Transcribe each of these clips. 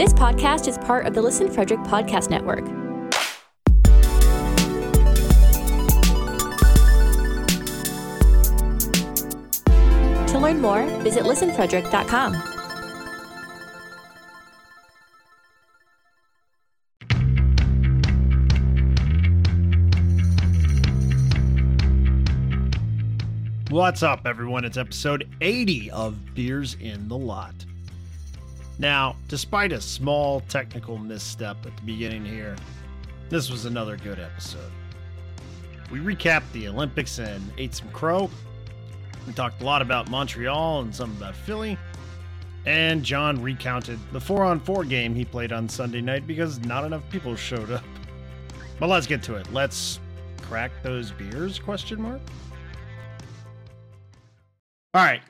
This podcast is part of the Listen Frederick Podcast Network. To learn more, visit listenfrederick.com. What's up, everyone? It's episode 80 of Beers in the Lot. Now, despite a small technical misstep at the beginning here, this was another good episode. We recapped the Olympics and ate some crow. We talked a lot about Montreal and some about Philly. And Jon recounted the 4 on 4 game he played on Sunday night because not enough people showed up. But let's get to it. Let's crack those beers? Question mark. All right.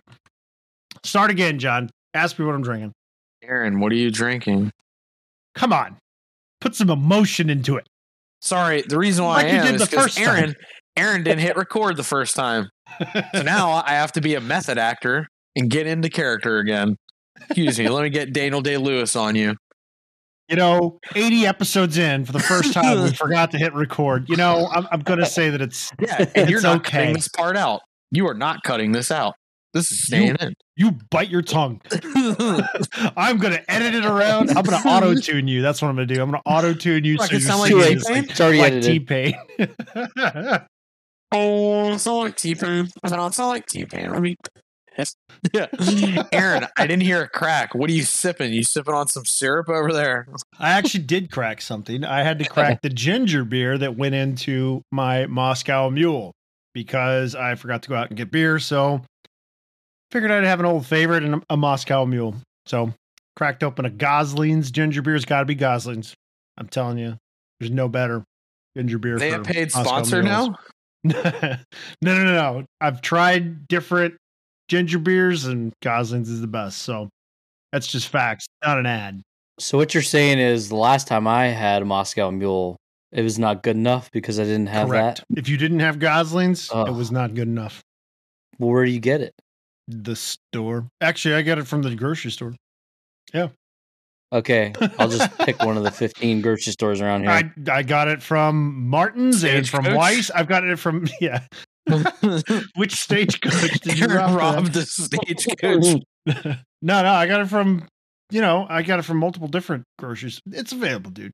Start again, Jon. Ask me what I'm drinking. Aaron, what are you drinking? Come on. Put some emotion into it. Sorry, the reason why Like I am is because first time. Aaron, Aaron didn't hit record the first time. So now I have to be a method actor and get into character again. Excuse me, let me get Daniel Day Lewis on you. You know, 80 episodes in for the first time, we forgot to hit record. You know, I'm, I'm going to say that it's Yeah, and you're not okay. cutting this part out. You are not cutting this out. This is staying in. you bite your tongue. I'm going to edit it around. I'm going to auto tune you. That's what I'm going to do. I'm going to auto tune you. Like so it you sound like T-Pain? like, It's already like edited. T-Pain. oh, it's all like T Pain. I don't sound like T Pain. I mean, yeah. Aaron, I didn't hear a crack. What are you sipping? You sipping on some syrup over there? I actually did crack something. I had to crack the ginger beer that went into my Moscow Mule because I forgot to go out and get beer. So figured I'd have an old favorite and a Moscow Mule. So cracked open a Gosling's ginger beer's got to be Gosling's. I'm telling you, there's no better ginger beer. They for a paid Moscow sponsor Mules. now? no, no, no, no. I've tried different ginger beers and Gosling's is the best. So that's just facts, not an ad. So what you're saying is the last time I had a Moscow Mule, it was not good enough because I didn't have Correct. that. If you didn't have Gosling's, it was not good enough. Well, where do you get it? The store. Actually, I got it from the grocery store. Yeah. Okay, I'll just pick one of the 15 grocery stores around here. I I got it from Martin's and from Stagecoach? Weis. I've got it from yeah. Which stagecoach did you Aaron rob? robbed the stagecoach. no, no, I got it from you know, I got it from multiple different groceries. It's available, dude.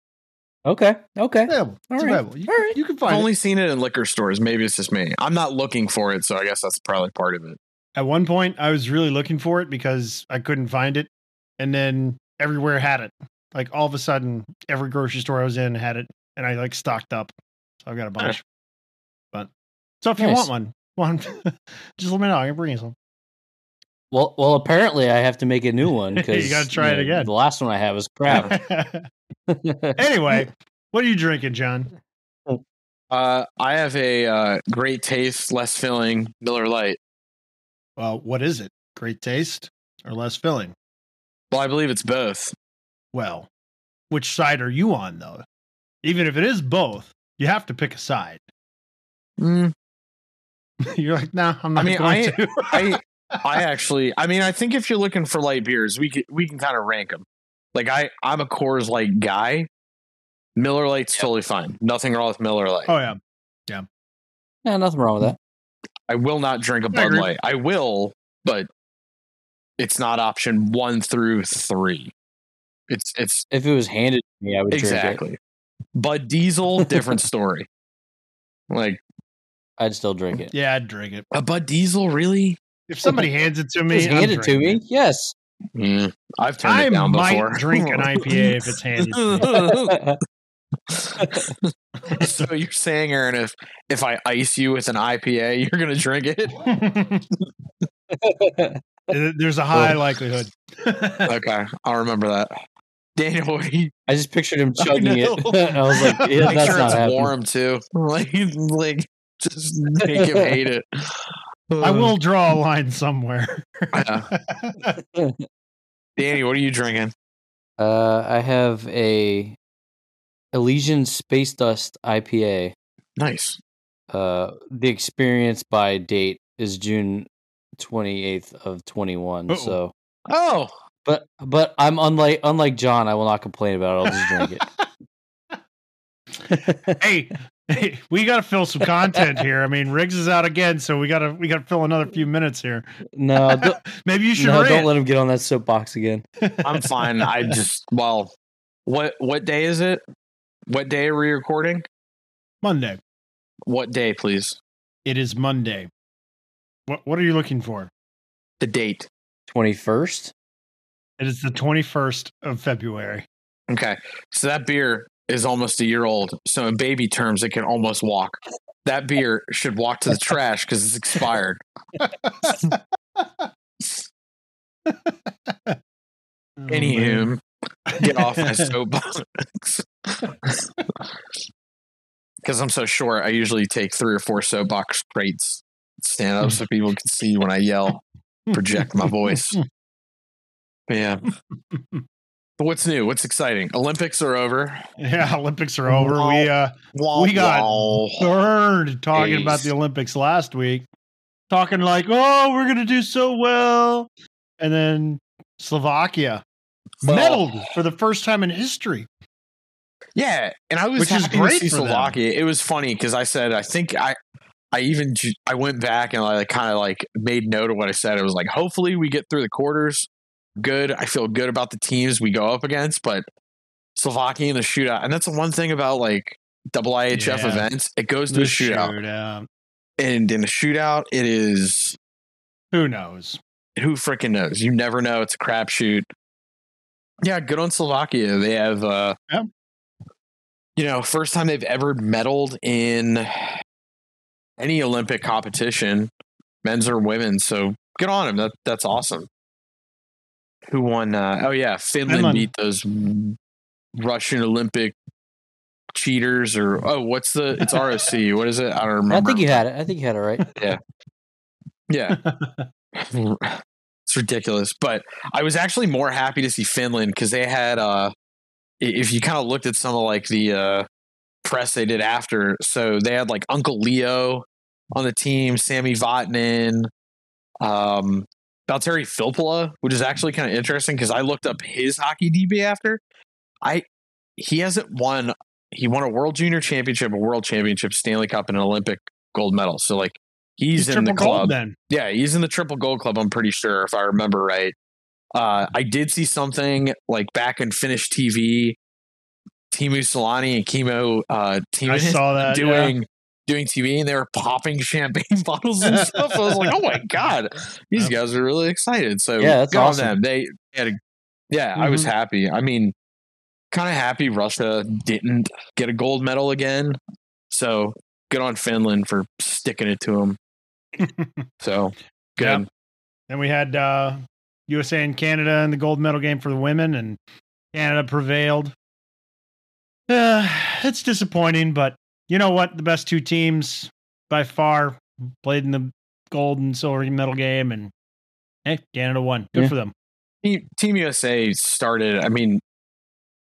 okay, okay. Available. All it's right. available. You, All right. you can I've find only it. seen it in liquor stores. Maybe it's just me. I'm not looking for it, so I guess that's probably part of it. At one point, I was really looking for it because I couldn't find it, and then everywhere had it. Like all of a sudden, every grocery store I was in had it, and I like stocked up. So I've got a bunch. But so if you want one, one, just let me know. I can bring you some. Well, well, apparently I have to make a new one because You gotta try it again. The last one I have is crap. anyway, what are you drinking, Jon? Uh, I have a uh, great taste, less filling Miller Lite. Well, what is it? Great taste or less filling? Well, I believe it's both. Well, which side are you on though? Even if it is both, you have to pick a side. Mm, You're like, no, I'm not I mean, going I- to. I I actually, I mean, I think if you're looking for light beers, we can we can kind of rank them. Like I, I'm a Coors Light guy. Miller Lite's totally fine. Nothing wrong with Miller Lite. oh yeah, yeah, yeah, nothing wrong with that. I will not drink a Bud agree. Light. I will, but it's not option one through three. It's it's If it was handed to me, I would drink it. exactly. Bud Diesel, different story. Like I'd still drink it. yeah, I'd drink it. a Bud Diesel, really? If somebody hands it to me, Just I'm hand it to drinking me. Yes. Mm, I've turned I it down might before. drink an IPA if it's handed to me. so you're saying, Aaron, if if I ice you with an IPA, you're gonna drink it? There's a high likelihood. Okay, I'll remember that. Daniel, what do you I just pictured him chugging it. I was like, yeah, make that's sure not it's happening. warm too? Like, like just make him hate it. I will draw a line somewhere. Danny, what are you drinking? Uh, I have a Elysian Space Dust IPA. Nice. Uh, the experience by date is June 28th of 21. Uh-oh. So Oh, But but I'm unlike unlike John. I will not complain about it. I'll just drink it. hey, hey, we got to fill some content here. I mean, Rigs is out again, so we got to we got to fill another few minutes here. no, Maybe you should no, rant. don't let him get on that soapbox again. I'm fine. I just well, what what day is it? What day are we recording? Monday. What day, please? It is Monday. What what are you looking for? The date. Twenty first. It is the 21st of February. Okay. So that beer is almost a year old. So in baby terms, it can almost walk. That beer should walk to the trash because it's expired. Oh, Anywho, get off my soapbox. Because I'm so short, I usually take three or four soapbox crates, stand up so people can see when I yell, project my voice. But yeah. But what's new? What's exciting? Olympics are over. Yeah, Olympics are over. We uh We got burned talking about the Olympics last week. Talking like, "Oh, we're going to do so well." And then Slovakia Well- medaled for the first time in history. Yeah, and I was Which is happy great for. Slovakia. It was funny because I said I think I, I even I went back and I like, kind of like made note of what I said. It was like, hopefully we get through the quarters. Good. I feel good about the teams we go up against, but Slovakia in the shootout, and that's the one thing about like double IHF Yeah. events. It goes to The a shootout, shootout. and in the shootout, it is Who knows? who freaking knows? You never know. It's a crapshoot. Yeah, good on Slovakia. They have, uh, Yeah. You know, first time they've ever medaled in any Olympic competition, men's or women's. So good on them. That that's awesome. Who won? Uh, oh yeah, Finland, Finland. beat those Russian Olympic cheaters. Or oh, what's the? It's ROC. what is it? I don't remember. I think you had it. I think you had it right. Yeah. Yeah. it's ridiculous. But I was actually more happy to see Finland because they had uh i- if you kind of looked at some of like the uh press they did after, so they had like Uncle Leo on the team, Sami Vatanen, um Valtteri Filppula, which is actually kind of interesting because I looked up his hockey DB after. I he hasn't won he won a world junior championship, a world championship, Stanley Cup, and an Olympic gold medal. So like he's, in the gold club. then. Yeah, he's in the triple gold club. I'm pretty sure, if I remember right. Uh, I did see something like back in Finnish TV, Teemu Selanne and Kimmo uh, I saw that. yeah. doing doing TV, and they were popping champagne bottles and stuff. I was like, oh my god, these guys are really excited. So Yeah, that's good on awesome. them. They had a yeah, I was Mhm. happy. I mean, kind of happy Russia didn't get a gold medal again. So good on Finland for sticking it to them. So good. Yep. Then we had uh, USA and Canada in the gold medal game for the women, and Canada prevailed. Uh, it's disappointing, but you know what? The best two teams by far played in the gold and silver medal game, and hey, Canada won. Good Yeah. for them. Team, Team USA started. I mean,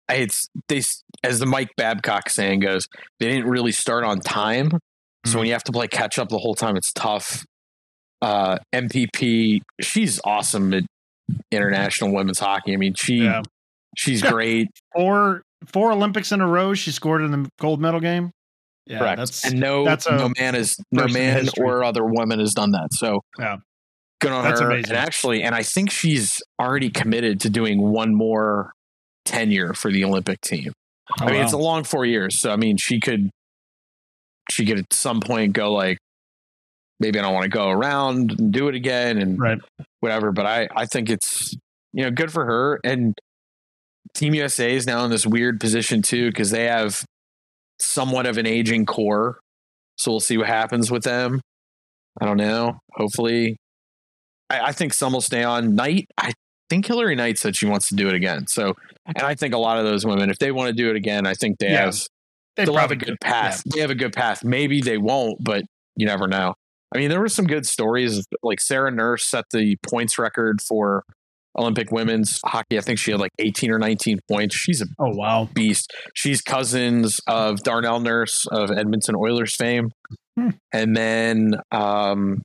it's they as the Mike Babcock saying goes, they didn't really start on time. So Mhm. when you have to play catch up the whole time, it's tough. Uh, MPP, she's awesome at international women's hockey. I mean, she Yeah. she's great. Four four Olympics in a row, she scored in the gold medal game. Yeah, Correct. that's and no that's no man is no man or other woman has done that. So Yeah. good on That's her. amazing. And actually, and I think she's already committed to doing one more tenure for the Olympic team. oh, I mean, it's a long four years, so I mean, she could she could at some point go like, maybe I don't want to go around and do it again and right. whatever. But I I think it's you know good for her and Team USA is now in this weird position too because they have somewhat of an aging core, so we'll see what happens with them. I don't know. Hopefully, I, I think some will stay on. Knight, I think Hilary Knight said she wants to do it again. So, and I think a lot of those women, if they want to do it again, I think they Yeah, have They they'll have a good path. They have a good path. Maybe they won't, but you never know. I mean, there were some good stories. Like Sarah Nurse set the points record for Olympic women's hockey. I think she had like 18 or 19 points. She's a Oh wow. beast. She's cousins of Darnell Nurse of Edmonton Oilers fame. Hmm. And then um,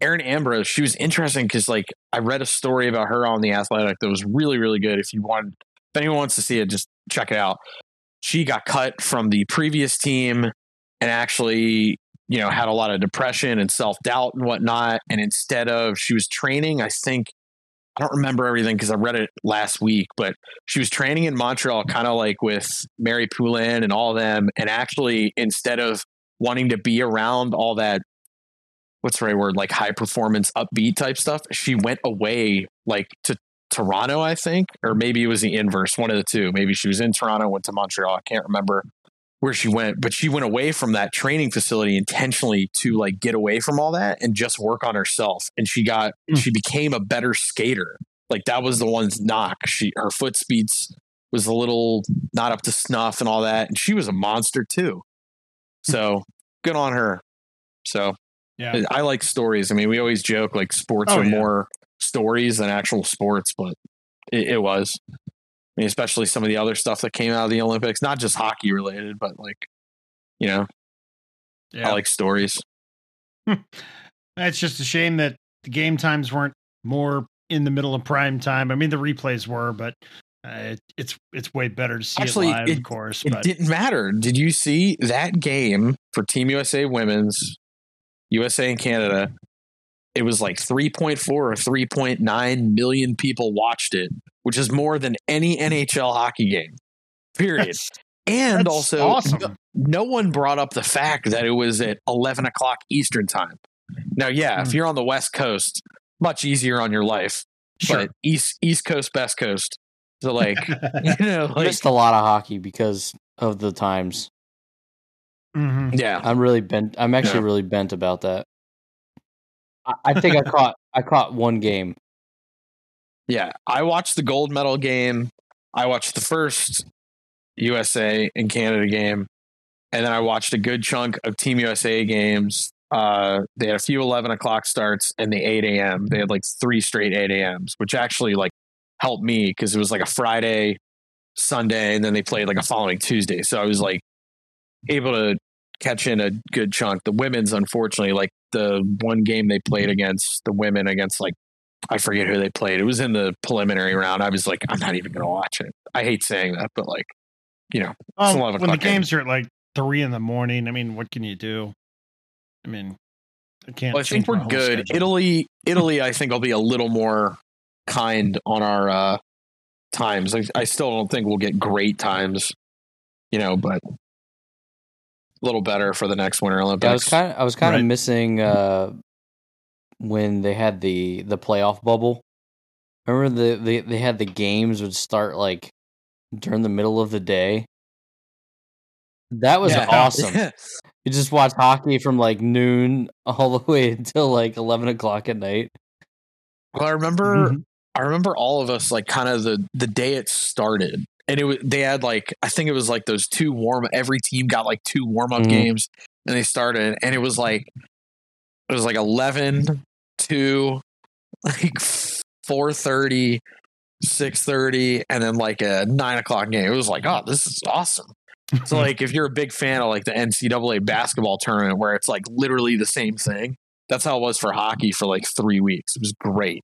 Erin Ambrose, she was interesting because like I read a story about her on the Athletic that was really really good. If you want, if anyone wants to see it, just check it out. She got cut from the previous team and actually you know had a lot of depression and self doubt and whatnot. And instead of she was training, I think I don't remember everything because I read it last week, but she was training in Montreal, kind of like with Mary Poulin and all them. And actually, instead of wanting to be around all that what's the right word like high performance upbeat type stuff she went away like to toronto i think or maybe it was the inverse one of the two maybe she was in toronto went to montreal i can't remember where she went but she went away from that training facility intentionally to like get away from all that and just work on herself and she got Mm. she became a better skater like that was the one's knock she her foot speeds was a little not up to snuff and all that and she was a monster too so good on her so Yeah. I like stories. I mean, we always joke like sports Oh, are yeah. more stories than actual sports, but it, it was. I mean, especially some of the other stuff that came out of the Olympics, not just hockey related, but like, you know, Yeah. I like stories. It's just a shame that the game times weren't more in the middle of prime time. I mean, the replays were, but uh, it, it's it's way better to see Actually, it live, it- of course. It But didn't matter. Did you see that game for Team USA Women's, USA and Canada? It was like 3.4 or 3.9 million people watched it, which is more than any NHL hockey game. Period. that's, and that's also, awesome. no, no one brought up the fact that it was at 11 o'clock Eastern time. Now, yeah, if Mm. you're on the West Coast, much easier on your life. Sure. But East East Coast, Best Coast. So, like, you know, like, missed a lot of hockey because of the times. Mhm. yeah. I'm really bent. I'm actually Yeah. really bent about that. I, think I caught I caught one game. Yeah, I watched the gold medal game. I watched the first USA and Canada game, and then I watched a good chunk of Team USA games. Uh, they had a few eleven o'clock starts and the eight a.m. They had like three straight eight a.m.s, which actually like helped me because it was like a Friday, Sunday, and then they played like a following Tuesday. So I was like able to catch in a good chunk. The women's, unfortunately, like the one game they played against the women against like I forget who they played. It was in the preliminary round. I was like, I'm not even going to watch it. I hate saying that, but like, you know, Um, It's 11 when the o'clock game. games are at like three in the morning, I mean, what can you do? I mean, I can't. well, I think we're good. schedule. Italy, Italy, I think I'll be a little more kind on our uh, times. I, I still don't think we'll get great times, you know, but little better for the next Winter Olympics. Yeah, I was kind of I was kind Right. of missing uh, when they had the the playoff bubble. Remember the they they had the games would start like during the middle of the day. That was Yeah. awesome. You just watch hockey from like noon all the way until like eleven o'clock at night. well, I remember Mhm. I remember all of us like kind of the the day it started. And it was they had like I think it was like those two warm every team got like two warm up Mhm. games and they started and it was like it was like 11 2 like 4.30 6.30 and then like a 9 o'clock game. It was like oh this is awesome. So like if you're a big fan of like the ncaa basketball tournament where it's like literally the same thing that's how it was for hockey for like three weeks. It was great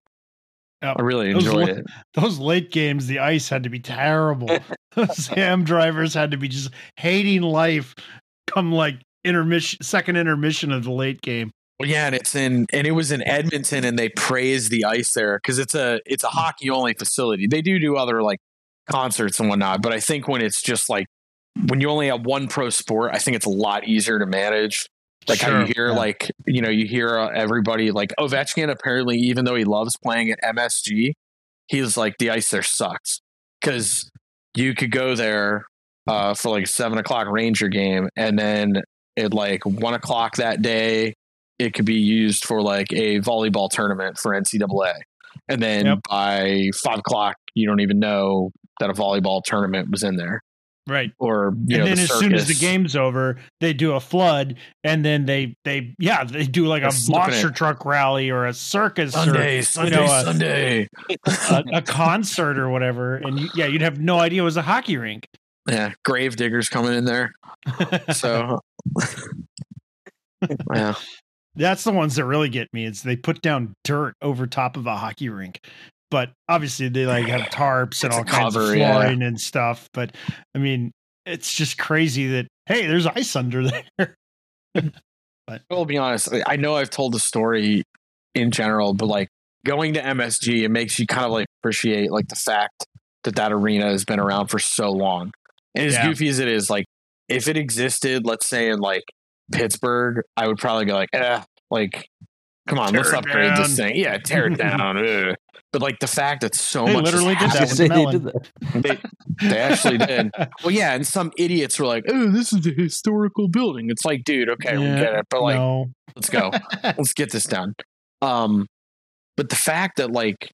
Yep. i really Those enjoyed it those late games, the ice had to be terrible. Zam drivers had to be just hating life. Come like intermission, second intermission of the late game. Well, yeah, and it's in and it was in Edmonton, and they praise the ice there because it's a it's a mm. hockey only facility. They do do other like concerts and whatnot, but I think when it's just like when you only have one pro sport, I think it's a lot easier to manage. Like how you hear yeah. like you know you hear uh, everybody like Ovechkin apparently even though he loves playing at MSG, he's like the ice there sucks because you could go there uh, for like a seven o'clock Ranger game, and then at like one o'clock that day, it could be used for like a volleyball tournament for NCAA, and then Yep. by five o'clock, you don't even know that a volleyball tournament was in there, Right. or you and know, then the as soon as the game's over, they do a flood, and then they they yeah they do like a monster it. truck rally or a circus Sunday, or Sunday, know, uh, Sunday. a, a concert or whatever, and you, yeah, you'd have no idea it was a hockey rink. Yeah, grave diggers coming in there. So, yeah, That's the ones that really get me. Is they put down dirt over top of a hockey rink, but obviously they like have tarps and all kinds of cover, yeah. flooring and stuff. But I mean, it's just crazy that hey, there's ice under there. But I'll be honest. I- I know I've told the story in general, but like going to MSG, it makes you kind of like appreciate like the fact that that arena has been around for so long. And as Yeah. goofy as it is, like if it existed, let's say in like Pittsburgh, I would probably go like, eh, like, come on, let's Tear it upgrade this thing. Yeah, tear it down. ugh. But like the fact that so They much literally did that with the they Mellon. did that. they, they actually did. Well, yeah, and some idiots were like, "Oh, this is a historical building." It's like, dude, okay, we get it, but like, no. let's go, let's get this done. Um, but the fact that like,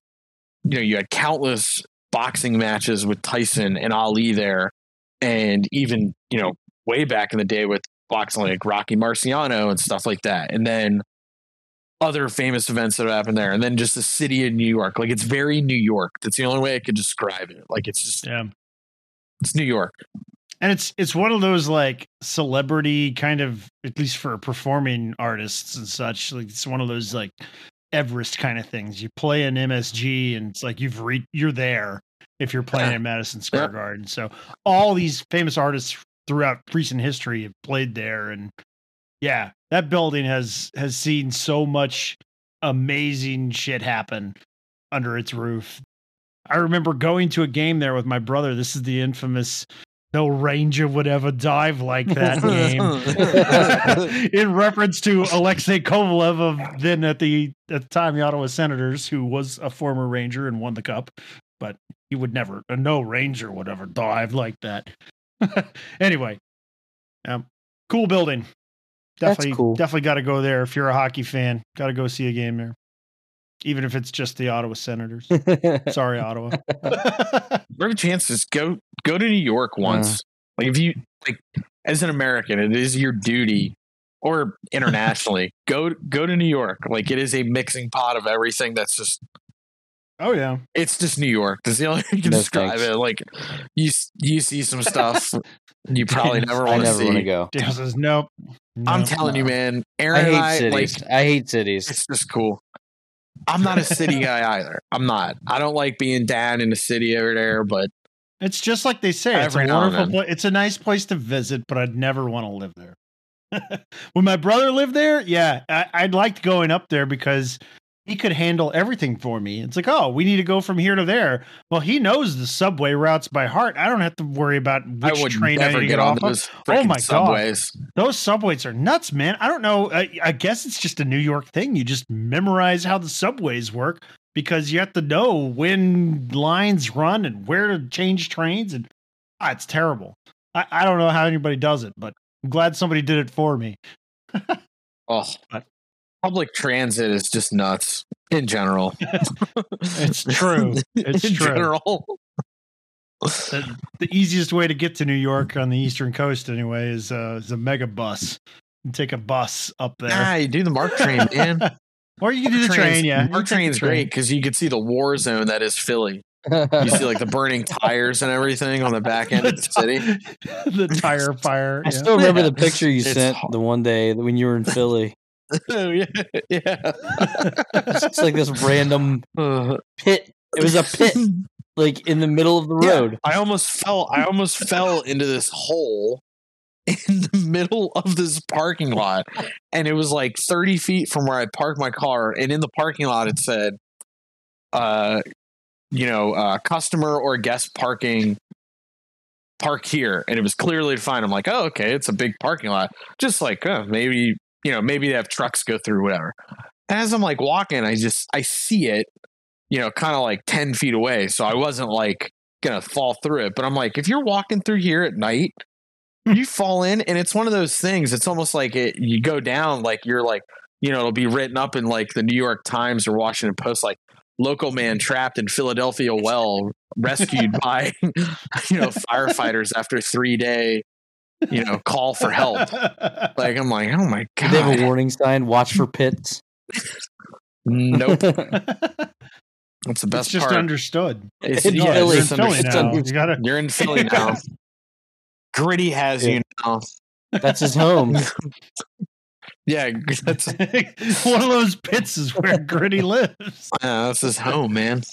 you know, you had countless boxing matches with Tyson and Ali there, and even you know, way back in the day with boxing like Rocky Marciano and stuff like that, and then other famous events that have happened there, and then just the city of New York. Like, it's very New York. That's the only way I could describe it. Like, it's just yeah. it's New York. And it's it's one of those like celebrity kind of at least for performing artists and such. Like it's one of those like Everest kind of things. You play an MSG and it's like you've re- you're there if you're playing in Madison Square Yep. Garden. So all these famous artists throughout recent history have played there and yeah, that building has has seen so much amazing shit happen under its roof. I remember going to a game there with my brother. This is the infamous no ranger would ever dive like that game. In reference to Alexei Kovalev of then at the at the time the Ottawa Senators, who was a former Ranger and won the cup, but he would never a no Ranger would ever dive like that. anyway, um, cool building. That's Definitely, cool. definitely got to go there if you're a hockey fan. Got to go see a game there, even if it's just the Ottawa Senators. Sorry, Ottawa. Every chance just go go to New York uh-huh. once. Like if you like as an American, it is your duty or internationally, go go to New York. Like it is a mixing pot of everything that's just oh yeah, it's just New York. That's the only way you can No describe thanks. it. Like you you see some stuff you probably never want to never want to see. go. Dale says nope. I'm nope, telling you, no." man. I Aaron and hate I cities. like I hate cities. it's just cool. I'm not a city guy either. I'm not. I don't like being down in the city over there, but It's just like they say. It's a Every now and wonderful then. place. It's a nice place to visit, but I'd never want to live there. when my brother lived there, yeah, I, I liked going up there because he could handle everything for me. It's like, oh, we need to go from here to there. Well, he knows the subway routes by heart. I don't have to worry about I which would train I need to get off of. Oh my God. subways. Those subways are nuts, man. I don't know. I, I guess it's just a New York thing. You just memorize how the subways work because you have to know when lines run and where to change trains. And ah, it's terrible. I, I don't know how anybody does it, but I'm glad somebody did it for me. Oh, public transit is just nuts in general. It's true. It's in true. general. The, the easiest way to get to New York on the Eastern Coast, anyway, is, uh, is a mega bus. You take a bus up there. Nah, you do the MARC train, man. or you can do the Trains- train, yeah. MARC take the train's train. great because you can see the war zone that is Philly. You see like the burning tires and everything on the back end of the city. the tire fire. I yeah. still remember Yeah. the picture you It's sent hard. the one day when you were in Philly. Oh yeah, yeah. It's like this random pit. It was a pit, like in the middle of the Yeah, road. I almost fell. I almost fell into this hole in the middle of this parking lot, and it was like thirty feet from where I parked my car. And in the parking lot, it said, "Uh, you know, uh, customer or guest parking." Park here, and it was clearly defined. I'm like, oh, okay, it's a big parking lot. Just like, oh, maybe you know, maybe they have trucks go through, whatever. As I'm like walking, I just I see it, you know, kind of like ten feet away. So I wasn't like gonna fall through it. But I'm like, if you're walking through here at night, hmm. you fall in, and it's one of those things. It's almost like it. You go down, like you're like, you know, it'll be written up in like the New York Times or Washington Post, like local man trapped in Philadelphia well, rescued by you know firefighters after three day, you know, call for help. Like I'm like, oh my Did they have a warning sign? Watch for pits. nope. it's That's the best just part. understood. It's, in yeah, Philly. it's You're in Philly understood. now. You gotta. You're in Philly now. Gritty has Yeah. you now. That's his home. Yeah, that's One of those pits is where Gritty lives. uh, that's his home, man.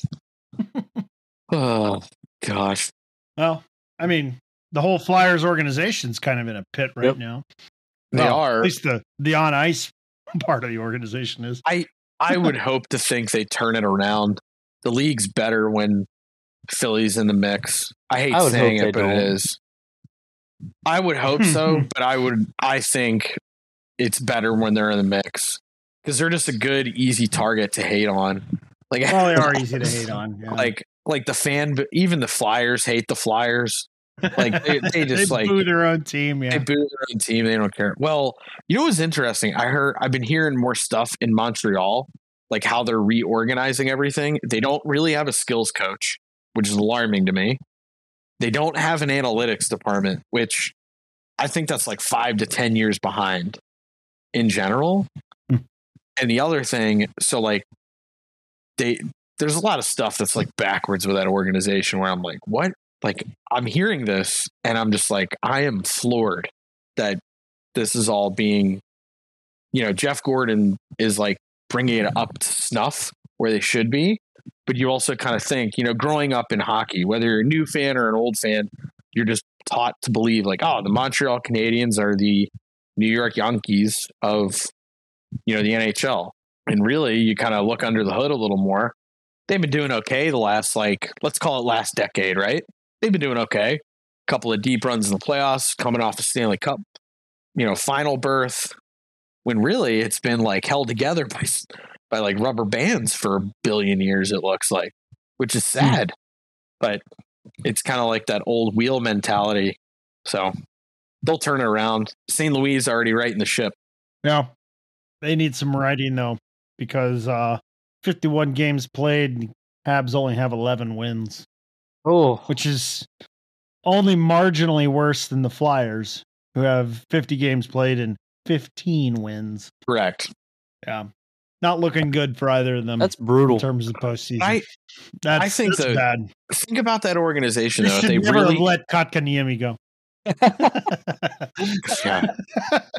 oh gosh. Well, I mean, the whole Flyers organization's kind of in a pit right Yep. now. They Well, are. At least the the on ice part of the organization is. I I would hope to think they turn it around. The league's better when Philly's in the mix. I hate I saying it, but it don't. is. I would hope so, but I would. I think it's better when they're in the mix because they're just a good, easy target to hate on. Like, Well, they are easy to hate on. Yeah. like, like the fan, even the Flyers hate the Flyers. Like they, they just like boo their own team. Yeah. they boo their own team. They don't care. Well, you know what's interesting? I heard I've been hearing more stuff in Montreal, like how they're reorganizing everything. They don't really have a skills coach, which is alarming to me. They don't have an analytics department, which I think that's like five to ten years behind in general. Hmm. and the other thing, so like they there's a lot of stuff that's like backwards with that organization where I'm like, what? Like I'm hearing this and I'm just like, I am floored that this is all being, you know, Jeff Gorton is like bringing it up to snuff where they should be. But you also kind of think, you know, growing up in hockey, whether you're a new fan or an old fan, you're just taught to believe like, oh, the Montreal Canadiens are the New York Yankees of, you know, the NHL. And really, you kind of look under the hood a little more. They've been doing okay the last, like, let's call it last decade, right? They've been doing okay. A couple of deep runs in the playoffs, coming off a Stanley Cup, you know, final berth. When really it's been like held together by by like rubber bands for a billion years. It looks like, which is sad, but it's kind of like that old wheel mentality. So they'll turn it around. St. Louis is already right in the ship. Yeah. They need some writing though, because uh 51 games played, Habs only have 11 wins, Oh, which is only marginally worse than the Flyers, who have 50 games played and 15 wins. Correct. Yeah. Not looking good for either of them that's brutal in terms of postseason. I that's, I think that's the- bad. think about that organization They though. Should they never really, have let Kotkaniemi go. yeah,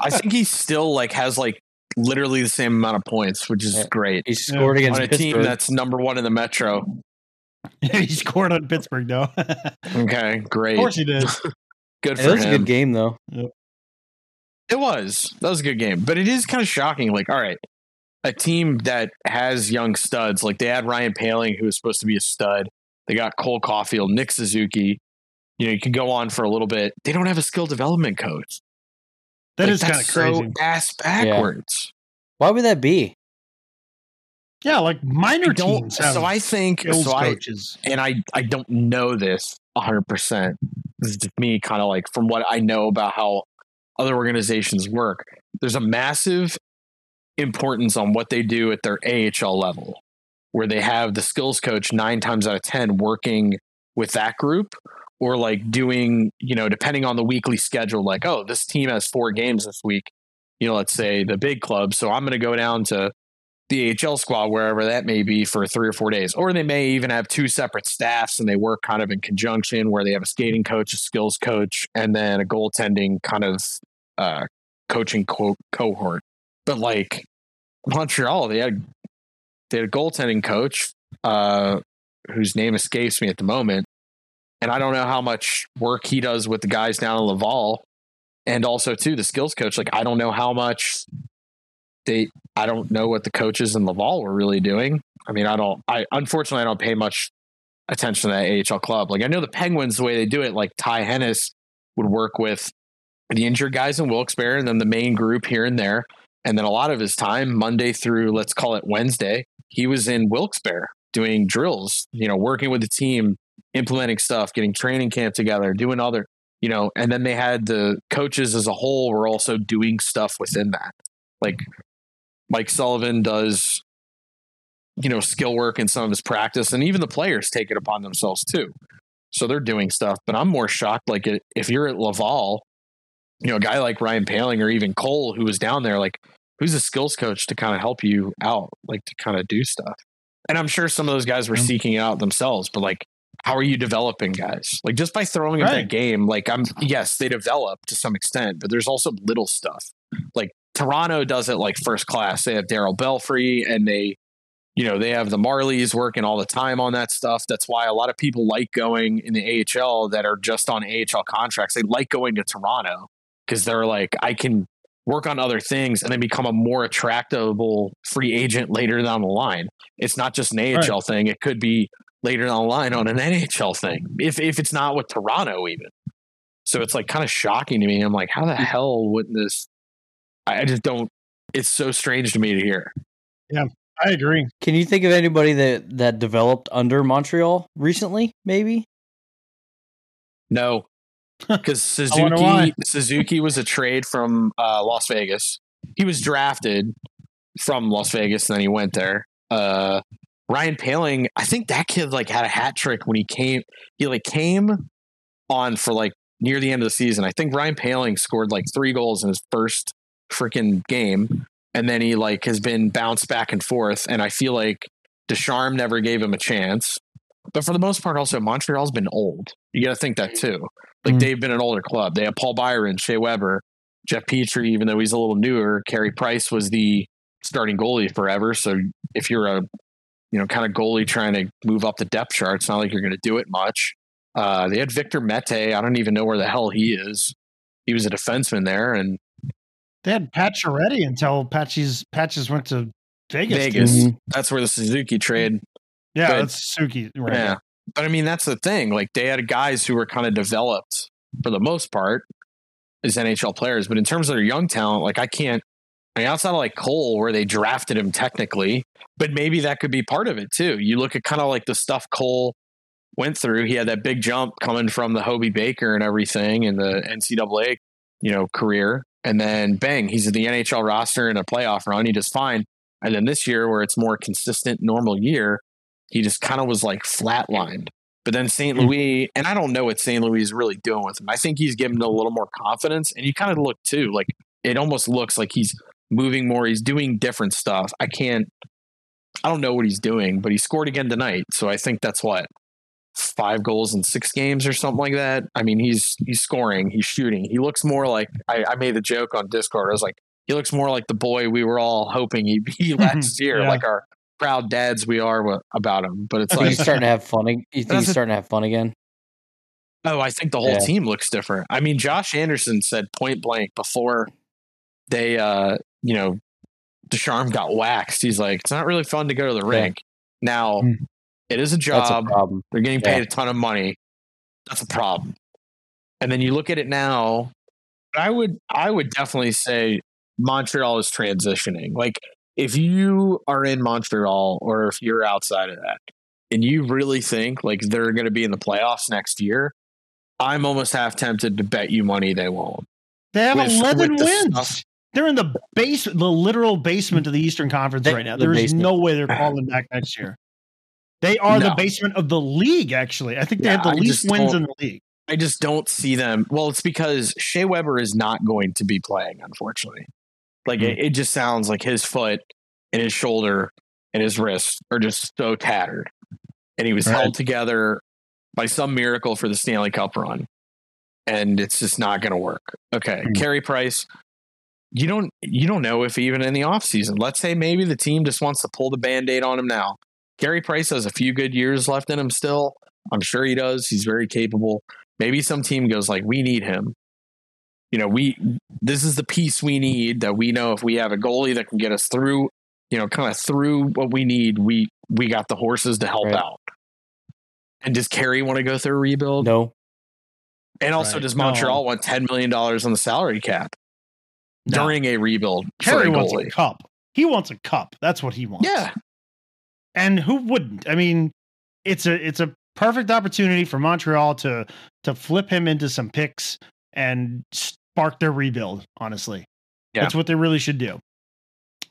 I think he still like has like literally the same amount of points, which is Yeah. great he scored against on a team that's number one in the Metro. he scored on Pittsburgh, though. Okay, great, Of course he did. good Hey, for that was a good game though. It was. That was a good game. But it is kind of shocking. Like, all right, a team that has young studs, like they had Ryan Poehling, who was supposed to be a stud. They got Cole Caufield, Nick Suzuki. You know, you can go on for a little bit. They don't have a skill development coach. That Like, is kind of that's crazy. So ass backwards. Why would that be? Yeah, like minor teams so I think so. I and I I don't know this 100. percent This is just me, kind of like from what I know about how other organizations work. There's a massive importance on what they do at their AHL level, where they have the skills coach nine times out of ten working with that group, or like doing you know depending on the weekly schedule, like oh this team has four games this week. You know, let's say the big club, so I'm going to go down to the AHL squad, wherever that may be, for three or four days. Or they may even have two separate staffs and they work kind of in conjunction where they have a skating coach, a skills coach, and then a goaltending kind of uh, coaching co- cohort. But like Montreal, they had they had a goaltending coach uh, whose name escapes me at the moment. And I don't know how much work he does with the guys down in Laval. And also too, the skills coach. Like I don't know how much they I don't know what the coaches in Laval were really doing. I mean, I don't. I unfortunately I don't pay much attention to that AHL club. Like I know the Penguins, the way they do it, like Ty Hennes would work with the injured guys in Wilkes-Barre and then the main group here and there. And then a lot of his time, Monday through let's call it Wednesday, he was in Wilkes-Barre doing drills. You know, working with the team, implementing stuff, getting training camp together, doing other. You know, and then they had the coaches as a whole were also doing stuff within that. Like Mike Sullivan does, you know, skill work in some of his practice, and even the players take it upon themselves too. So they're doing stuff. But I'm more shocked, like if you're at Laval, you know, a guy like Ryan Poehling or even Cole, who was down there, like who's a skills coach to kind of help you out, like to kind of do stuff. And I'm sure some of those guys were Mm. seeking it out themselves, but like, how are you developing guys? Like just by throwing them Right. that game, like I'm yes, they develop to some extent, but there's also little stuff like Toronto does it like first class. They have Darryl Belfry and they, you know, they have the Marlies working all the time on that stuff. That's why a lot of people like going in the AHL that are just on AHL contracts. They like going to Toronto because they're like, I can work on other things and then become a more attractable free agent later down the line. It's not just an AHL right. thing. It could be later down the line on an NHL thing. If if it's not with Toronto even. So it's like kind of shocking to me. I'm like, how the hell wouldn't this I just don't. It's so strange to me to hear. Yeah, I agree. Can you think of anybody that that developed under Montreal recently? Maybe. No, because Suzuki Suzuki was a trade from uh, Las Vegas. He was drafted from Las Vegas, and then he went there. Uh, Ryan Poehling, I think that kid like had a hat trick when he came. He like came on for like near the end of the season. I think Ryan Poehling scored like three goals in his first freaking game. And then he like has been bounced back and forth. And I feel like Ducharme never gave him a chance. But for the most part, also Montreal's been old. You got to think that too. Like mm-hmm. they've been an older club. They have Paul Byron, Shea Weber, Jeff Petry, even though he's a little newer. Carey Price was the starting goalie forever. So if you're a you know kind of goalie trying to move up the depth chart, it's not like you're going to do it much. Uh, they had Victor Mete. I don't even know where the hell he is. He was a defenseman there, and they had Patch already until Patches Patches went to Vegas. Vegas. Mm-hmm. That's where the Suzuki trade. Yeah, but, that's Suzuki. Right yeah. But I mean, that's the thing. Like they had guys who were kind of developed for the most part as NHL players. But in terms of their young talent, like I can't I mean, outside of like Cole, where they drafted him technically, but maybe that could be part of it too. You look at kind of like the stuff Cole went through. He had that big jump coming from the Hobey Baker and everything in the NCAA, you know, career and then bang, he's in the NHL roster in a playoff run. He does fine. And then this year, where it's more consistent, normal year, he just kind of was like flatlined. But then St. Hmm. Louis, and I don't know what St. Louis is really doing with him. I think he's given a little more confidence. And you kind of look too, like it almost looks like he's moving more. He's doing different stuff. I can't, I don't know what he's doing, but he scored again tonight. So I think that's what five goals in six games or something like that. I mean, he's he's scoring, he's shooting. He looks more like I, I made the joke on Discord. I was like, he looks more like the boy we were all hoping he'd be last year, yeah. like our proud dads we are about him. But it's like he's starting to have fun. You think he's starting to have fun again? Oh, I think the whole yeah. team looks different. I mean, Josh Anderson said point blank before they, uh, you know, Ducharme got waxed. He's like, it's not really fun to go to the yeah. rink. Now, hmm. It is a job. A problem. They're getting paid yeah. a ton of money. That's a problem. And then you look at it now. I would I would definitely say Montreal is transitioning. Like if you are in Montreal or if you're outside of that and you really think like they're going to be in the playoffs next year, I'm almost half tempted to bet you money they won't. They have with, 11 with wins. Stuff. They're in the base, the literal basement of the Eastern Conference they, right now. There is no way they're falling back next year. They are no. the basement of the league, actually. I think they yeah, have the I least wins in the league. I just don't see them. Well, it's because Shea Weber is not going to be playing, unfortunately. Like mm-hmm. it, it just sounds like his foot and his shoulder and his wrist are just so tattered. And he was right. held together by some miracle for the Stanley Cup run. And it's just not going to work. Okay. Mm-hmm. Carey Price, you don't you don't know if even in the offseason, let's say maybe the team just wants to pull the band-aid on him now. Carey Price has a few good years left in him still. I'm sure he does. He's very capable. Maybe some team goes like, we need him. You know, we this is the piece we need that we know if we have a goalie that can get us through, you know, kind of through what we need, we we got the horses to help right. out. And does Carey want to go through a rebuild? No. And also, right. does Montreal no. want ten million dollars on the salary cap no. during a rebuild? Carey wants a cup. He wants a cup. That's what he wants. Yeah, and who wouldn't? I mean, it's a it's a perfect opportunity for Montreal to to flip him into some picks and spark their rebuild. Honestly, yeah. that's what they really should do.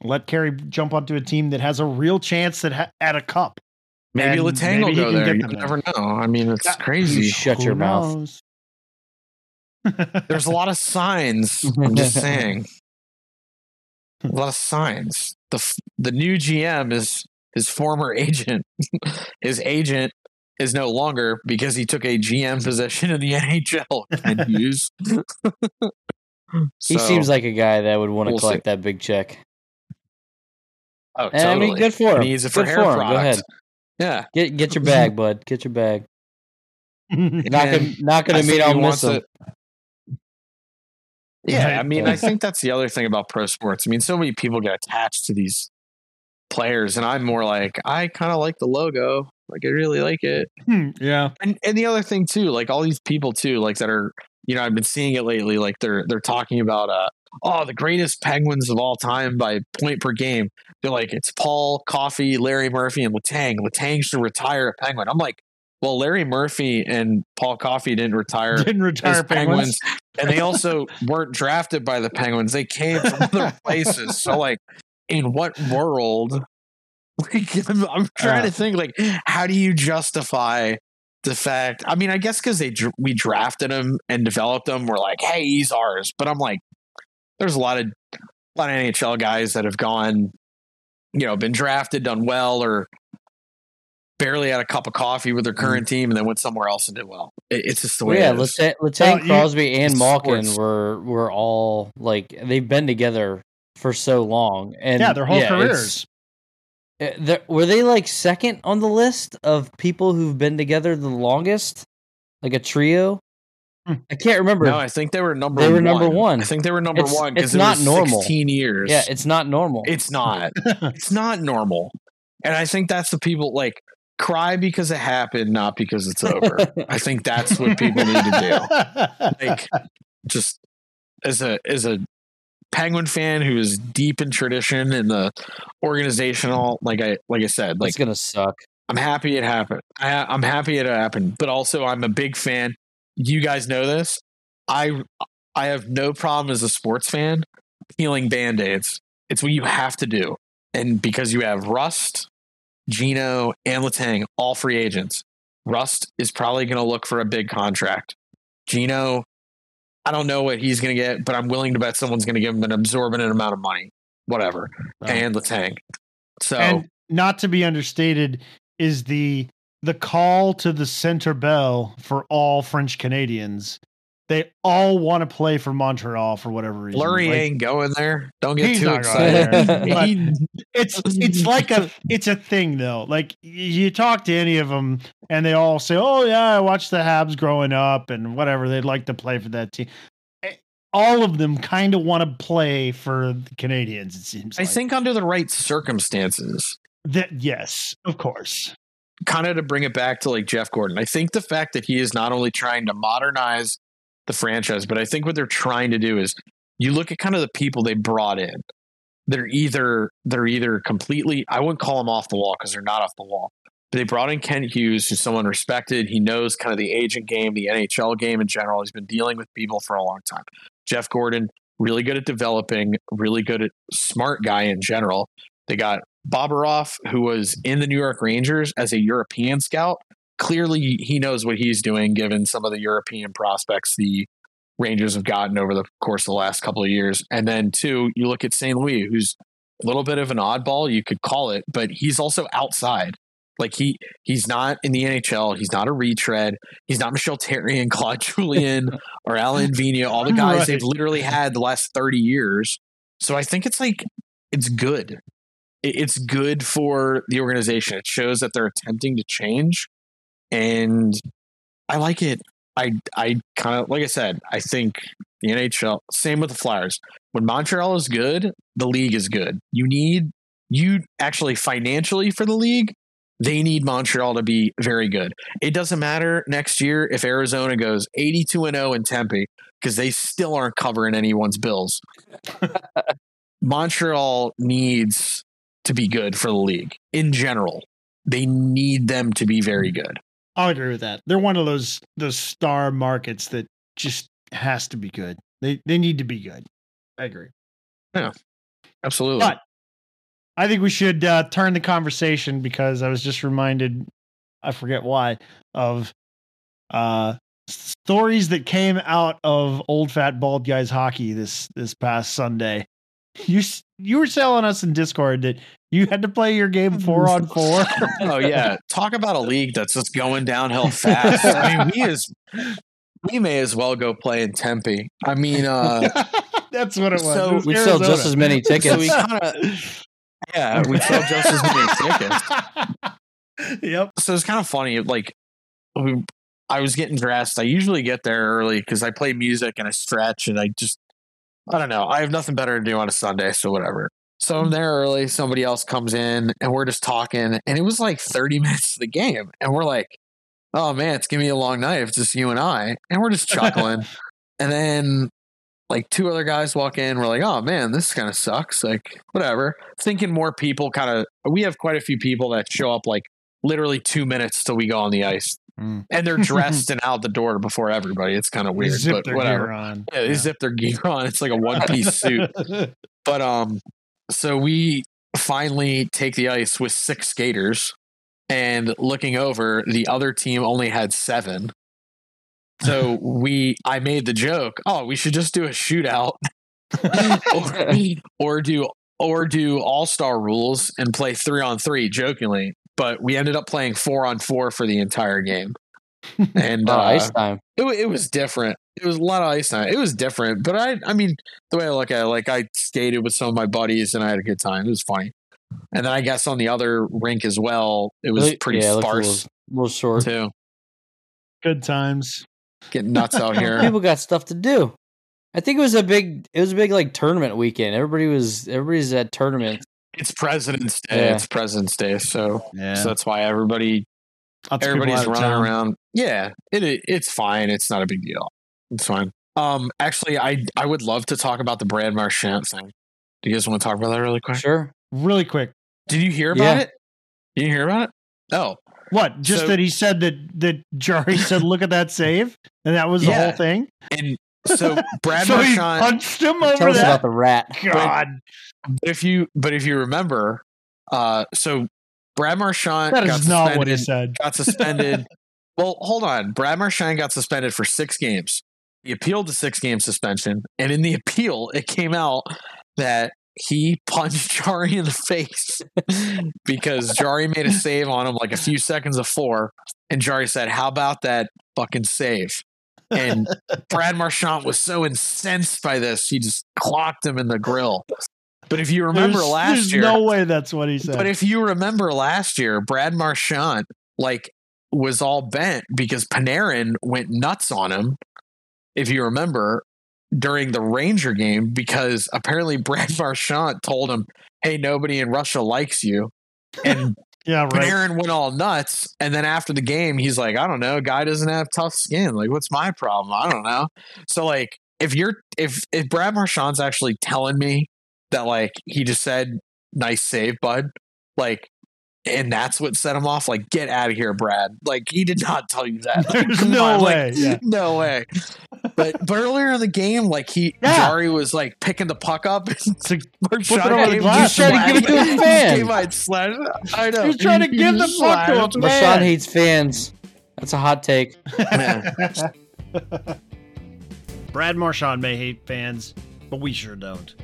Let Carey jump onto a team that has a real chance that ha- at a cup. Maybe Letang will go there. You never know. I mean, it's that, crazy. You shut Who your knows? mouth. There's a lot of signs. I'm just saying. A lot of signs. The the new GM is his former agent, his agent is no longer because he took a GM position in the NHL. And use. He seems like a guy that would want to we'll collect see. that big check. oh, And I mean, totally. good for him. And he needs it for Good hair for him. Go ahead. Yeah, Get get your bag, bud. Get your bag. Not gonna And not gonna I mean think I'll miss him. Yeah, I mean, I think that's the other thing about pro sports. I mean, so many people get attached to these players, and I'm more like, I kind of like the logo. Like, I really like it. yeah. And and the other thing too, like all these people too, like that are, you know, I've been seeing it lately. Like they're they're talking about, uh, oh, the greatest Penguins of all time by point per game. They're like, it's Paul, Coffey, Larry Murphy, and Letang. Letang should retire a Penguin. I'm like, well, Larry Murphy and Paul Coffey didn't retire Didn't retire penguins. Penguins, and they also weren't drafted by the Penguins. They came from other places. So, like, in what world? Like, I'm, I'm trying to Uh. think, like, how do you justify the fact? I mean, I guess because they we drafted him and developed him, we're like, hey, he's ours. But I'm like, there's a lot of a lot of NHL guys that have gone, you know, been drafted, done well, or barely had a cup of coffee with their current team, and then went somewhere else and did well. It, it's just the way. yeah, it is. Letang, Letang Well, you- Crosby, and Malkin sports. were were all like they've been together for so long, and yeah, their whole yeah, careers. uh, were they like second on the list of people who've been together the longest, like a trio? Hmm. I can't remember. No, I think they were number. They were one. number one. I think they were number It's- one it's because it not was normal. Sixteen years. yeah, it's not normal. it's not. it's not normal. And I think that's the people like cry because it happened, not because it's over. I think that's what people need to do. Like, just as a as a Penguin fan who is deep in tradition and the organizational, like I like I said, like it's gonna suck. I'm happy it happened. I, I'm happy it happened, but also I'm a big fan. You guys know this. I I have no problem as a sports fan peeling band aids. It's what you have to do, and because you have Rust, Geno, and Letang, all free agents. Rust is probably going to look for a big contract. Geno, I don't know what he's going to get, but I'm willing to bet someone's going to give him an absorbent amount of money, whatever. Oh. And Letang. So and not to be understated is the the call to the center bell for all French Canadians. They all want to play for Montreal for whatever reason. Fleury Like, ain't going there. Don't get too excited. there. It's it's like a it's a thing though. Like you talk to any of them, and they all say, "Oh yeah, I watched the Habs growing up, and whatever. They'd like to play for that team." Eh, All of them kind of want to play for the Canadiens. It seems. I like. think under the right circumstances, that yes, of course. kind of to bring it back to like Jeff Gorton, I think the fact that he is not only trying to modernize the franchise, but I think what they're trying to do is you look at kind of the people they brought in. They're either they're either completely I wouldn't call them off the wall because they're not off the wall. But they brought in Kent Hughes, who's someone respected. He knows kind of the agent game, the NHL game in general. He's been dealing with people for a long time. Jeff Gorton, really good at developing, really good at smart guy in general. They got Bobrov, who was in the New York Rangers as a European scout. Clearly, he knows what he's doing, given some of the European prospects the Rangers have gotten over the course of the last couple of years. And then, two, you look at St. Louis, who's a little bit of an oddball, you could call it, but he's also outside. Like he he's not in the NHL. He's not a retread. He's not Michel Therrien and Claude Julien or Alain Vigneault, all the guys Right. they've literally had the last 30 years. So I think it's like it's good. It's good for the organization. It shows that they're attempting to change. And I like it. I I kind of like I said, I think the NHL same with the Flyers. When Montreal is good, the league is good. You need you actually financially for the league, they need Montreal to be very good. It doesn't matter next year if Arizona goes 82 and 0 in Tempe because they still aren't covering anyone's bills. Montreal needs to be good for the league in general. They need them to be very good. I'll agree with that. They're one of those those star markets that just has to be good. They they need to be good. I agree. Yeah, Absolutely. But I think we should uh, turn the conversation because I was just reminded, I forget why, of uh, stories that came out of old fat bald guys hockey this this past Sunday. You you were telling us in Discord that you had to play your game four on four. oh yeah, talk about a league that's just going downhill fast. I mean, we as we may as well go play in Tempe. I mean, uh, That's what it was. So It was We sell just as many so tickets. we kind of yeah, we sell just as many tickets. yep. So it's kind of funny. Like, we, I was getting dressed. I usually get there early because I play music and I stretch and I just, I don't know. I have nothing better to do on a Sunday, so whatever. So I'm there early. Somebody else comes in and we're just talking. And it was like 30 minutes to the game. And we're like, oh man, it's going to be a long night if it's just you and I. And we're just chuckling. and then like two other guys walk in. We're like, oh man, this kind of sucks. Like, whatever. Thinking more people kind of, we have quite a few people that show up like literally two minutes till we go on the ice. Mm. And they're dressed and out the door before everybody. It's kind of They weird, zip but their whatever. gear on. Yeah, they zip their gear on. It's like a one piece suit. But um, so we finally take the ice with six skaters, and looking over, the other team only had seven. So we, I made the joke. Oh, we should just do a shootout, or, or do or do all star rules and play three on three. Jokingly, but we ended up playing four on four for the entire game. And uh, ice time. it, it was different. It was a lot of ice time. It was different, but I, I mean, the way I look at it, like I skated with some of my buddies and I had a good time. It was funny. And then I guess on the other rink as well, it was Really- pretty yeah, it looked a sparse little, little short. too. Good times. Getting nuts out here. People got stuff to do. I think it was a big. It was a big like tournament weekend. Everybody was. Everybody's at tournament. It's President's Day. Yeah. It's President's Day, so Yeah. so that's why everybody Lots of everybody's running town. around. Yeah, it i- it's fine. It's not a big deal. It's fine. Um, actually, I I would love to talk about the Brad Marchand thing. Do you guys want to talk about that really quick? Sure. Really quick. Did you hear about Yeah. it? Did you hear about it? Oh, What? Just So- that he said that that Jarry said, "Look at that save," and that was the Yeah. whole thing. and so Brad so he Marchand. punched him Tell over us about the rat. God, But if you but if you remember, uh, so Brad Marchand that got not what he suspended. said. Got suspended. well, hold on. Brad Marchand got suspended for six games. He appealed the six game suspension, and in the appeal, it came out that he punched Jarry in the face because Jarry made a save on him like a few seconds before, and Jarry said, "How about that fucking save?" And Brad Marchand was so incensed by this, he just clocked him in the grill. But if you remember There's- last there's year, no way that's what he said. but if you remember last year, Brad Marchand like was all bent because Panarin went nuts on him. If you remember during the Ranger game, because apparently Brad Marchand told him, "Hey, nobody in Russia likes you," and yeah, right. Panarin went all nuts. And then after the game, he's like, "I don't know, guy doesn't have tough skin. Like, what's my problem? I don't know." So like, if you're if if Brad Marchand's actually telling me that like he just said nice save, bud, like. And that's what set him off. Like, get out of here, Brad. Like, he did not tell you that. Like, There's no on, like, way. yeah. no way. But but earlier in the game, like he Yeah. Jarry was like picking the puck up. And It's like, Marchand it over the glass. he He's trying to slapped give it to him. a He fan. gave out slash. I know. He's trying to give the puck to him. Slapped. Rashawn hates fans. That's a hot take. Brad Marchand may hate fans, but we sure don't.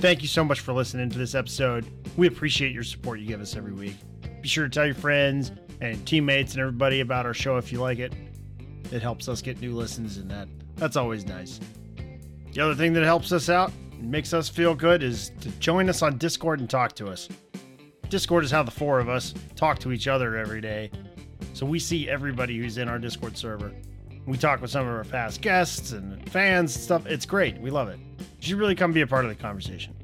Thank you so much for listening to this episode. We appreciate your support you give us every week. Be sure to tell your friends and teammates and everybody about our show if you like it. It helps us get new listens, and that that's always nice. The other thing that helps us out and makes us feel good is to join us on Discord and talk to us. Discord is how the four of us talk to each other every day, so we see everybody who's in our Discord server. We talk with some of our past guests and fans and stuff. It's great. We love it. You should really come be a part of the conversation.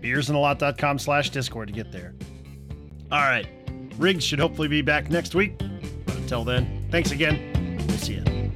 Beersandalot.com slash Discord to get there. All right. Rigs should hopefully be back next week. But until then, thanks again. We'll see you.